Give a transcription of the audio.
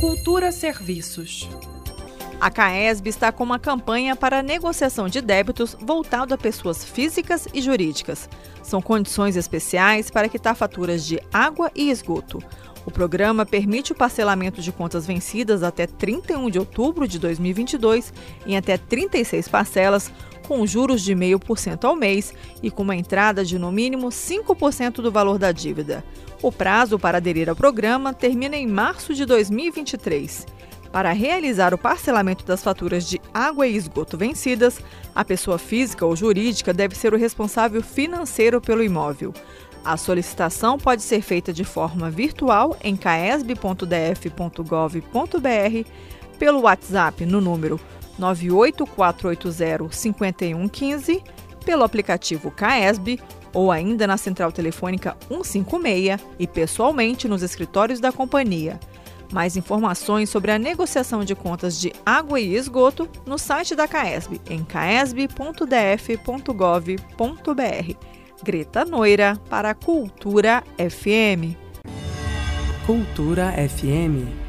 Cultura Serviços. A CAESB está com uma campanha para negociação de débitos voltado a pessoas físicas e jurídicas. São condições especiais para quitar faturas de água e esgoto. O programa permite o parcelamento de contas vencidas até 31 de outubro de 2022 em até 36 parcelas, com juros de 0,5% ao mês e com uma entrada de no mínimo 5% do valor da dívida. O prazo para aderir ao programa termina em março de 2023. Para realizar o parcelamento das faturas de água e esgoto vencidas, a pessoa física ou jurídica deve ser o responsável financeiro pelo imóvel. A solicitação pode ser feita de forma virtual em caesb.df.gov.br, pelo WhatsApp no número 984805115, pelo aplicativo CAESB ou ainda na central telefônica 156 e pessoalmente nos escritórios da companhia. Mais informações sobre a negociação de contas de água e esgoto no site da CAESB, em caesb.df.gov.br. Greta Noira, para Cultura FM. Cultura FM